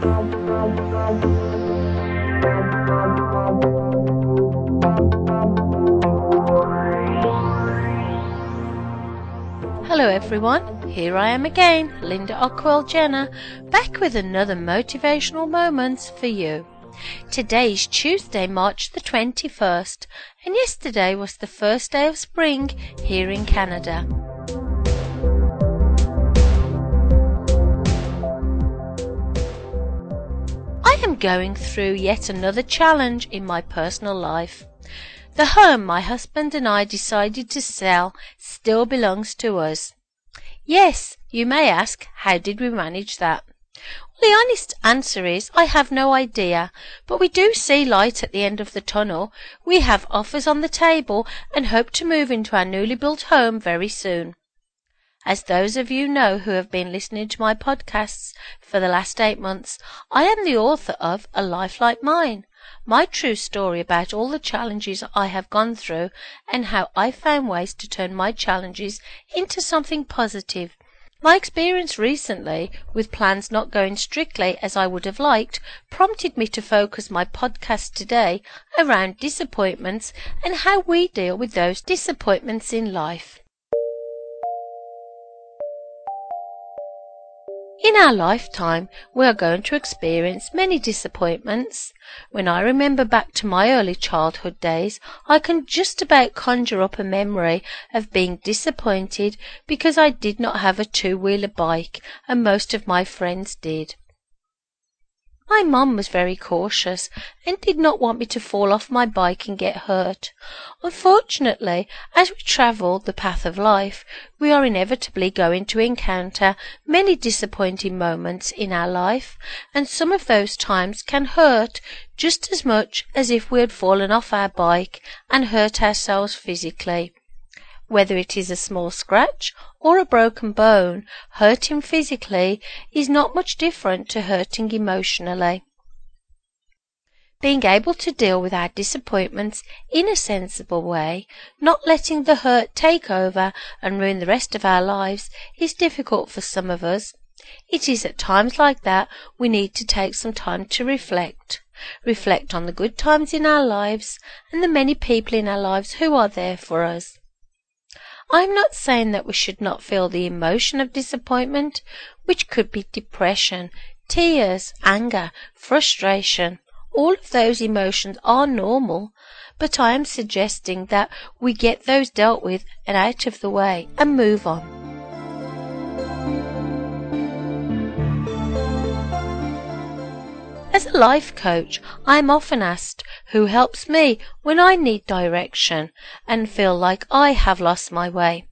Hello everyone, here I am again, Linda Ockwell Jenner, back with another motivational moments for you. Today's Tuesday, March the 21st, and yesterday was the first day of spring here in Canada. Am going through yet another challenge in my personal life. The home my husband and I decided to sell still belongs to us. Yes, you may ask, how did we manage that? Well, the honest answer is, I have no idea, but we do see light at the end of the tunnel. We have offers on the table and hope to move into our newly built home very soon. As those of you know who have been listening to my podcasts for the last eight months, I am the author of A Life Like Mine, my true story about all the challenges I have gone through and how I found ways to turn my challenges into something positive. My experience recently, with plans not going strictly as I would have liked, prompted me to focus my podcast today around disappointments and how we deal with those disappointments in life. In our lifetime, we are going to experience many disappointments. When I remember back to my early childhood days, I can just about conjure up a memory of being disappointed because I did not have a two wheeler bike and most of my friends did. My mum was very cautious and did not want me to fall off my bike and get hurt. Unfortunately, as we travel the path of life, we are inevitably going to encounter many disappointing moments in our life, and some of those times can hurt just as much as if we had fallen off our bike and hurt ourselves physically. Whether it is a small scratch or a broken bone, hurting physically is not much different to hurting emotionally. Being able to deal with our disappointments in a sensible way, not letting the hurt take over and ruin the rest of our lives, is difficult for some of us. It is at times like that we need to take some time to reflect. Reflect on the good times in our lives and the many people in our lives who are there for us. I'm not saying that we should not feel the emotion of disappointment, which could be depression, tears, anger, frustration. All of those emotions are normal, but I am suggesting that we get those dealt with and out of the way and move on. As a life coach, I am often asked who helps me when I need direction and feel like I have lost my way.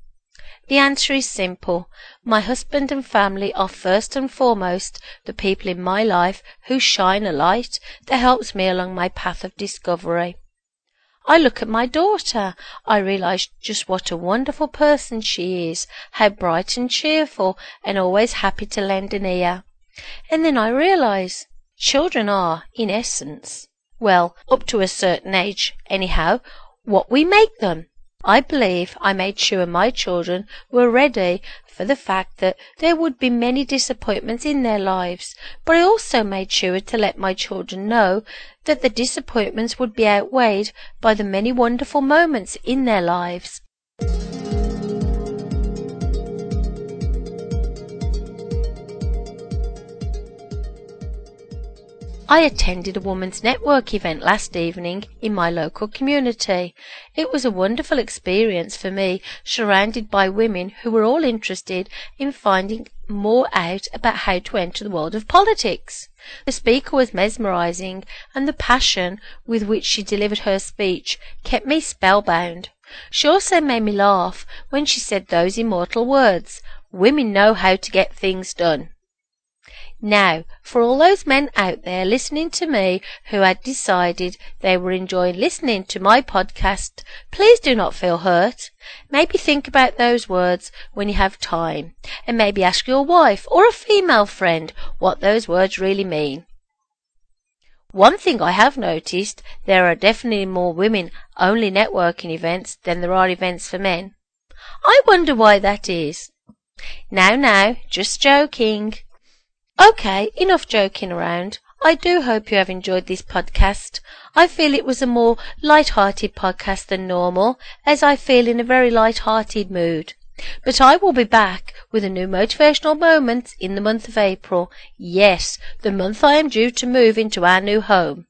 The answer is simple. My husband and family are first and foremost the people in my life who shine a light that helps me along my path of discovery. I look at my daughter. I realize just what a wonderful person she is, how bright and cheerful, and always happy to lend an ear. And then I realize Children are, in essence, well, up to a certain age, anyhow, what we make them. I believe I made sure my children were ready for the fact that there would be many disappointments in their lives, but I also made sure to let my children know that the disappointments would be outweighed by the many wonderful moments in their lives. I attended a women's network event last evening in my local community. It was a wonderful experience for me, surrounded by women who were all interested in finding more out about how to enter the world of politics. The speaker was mesmerizing, and the passion with which she delivered her speech kept me spellbound. She also made me laugh when she said those immortal words, Women know how to get things done. Now, for all those men out there listening to me who had decided they were enjoying listening to my podcast, please do not feel hurt. Maybe think about those words when you have time, and maybe ask your wife or a female friend what those words really mean. One thing I have noticed, there are definitely more women only networking events than there are events for men. I wonder why that is. Now, now, just joking. Okay, enough joking around. I do hope you have enjoyed this podcast. I feel it was a more light-hearted podcast than normal, as I feel in a very light-hearted mood. But I will be back with a new motivational moment in the month of April. Yes, the month I am due to move into our new home.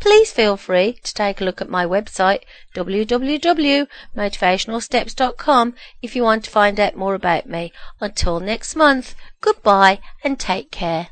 Please feel free to take a look at my website, www.motivationalsteps.com, if you want to find out more about me. Until next month, goodbye and take care.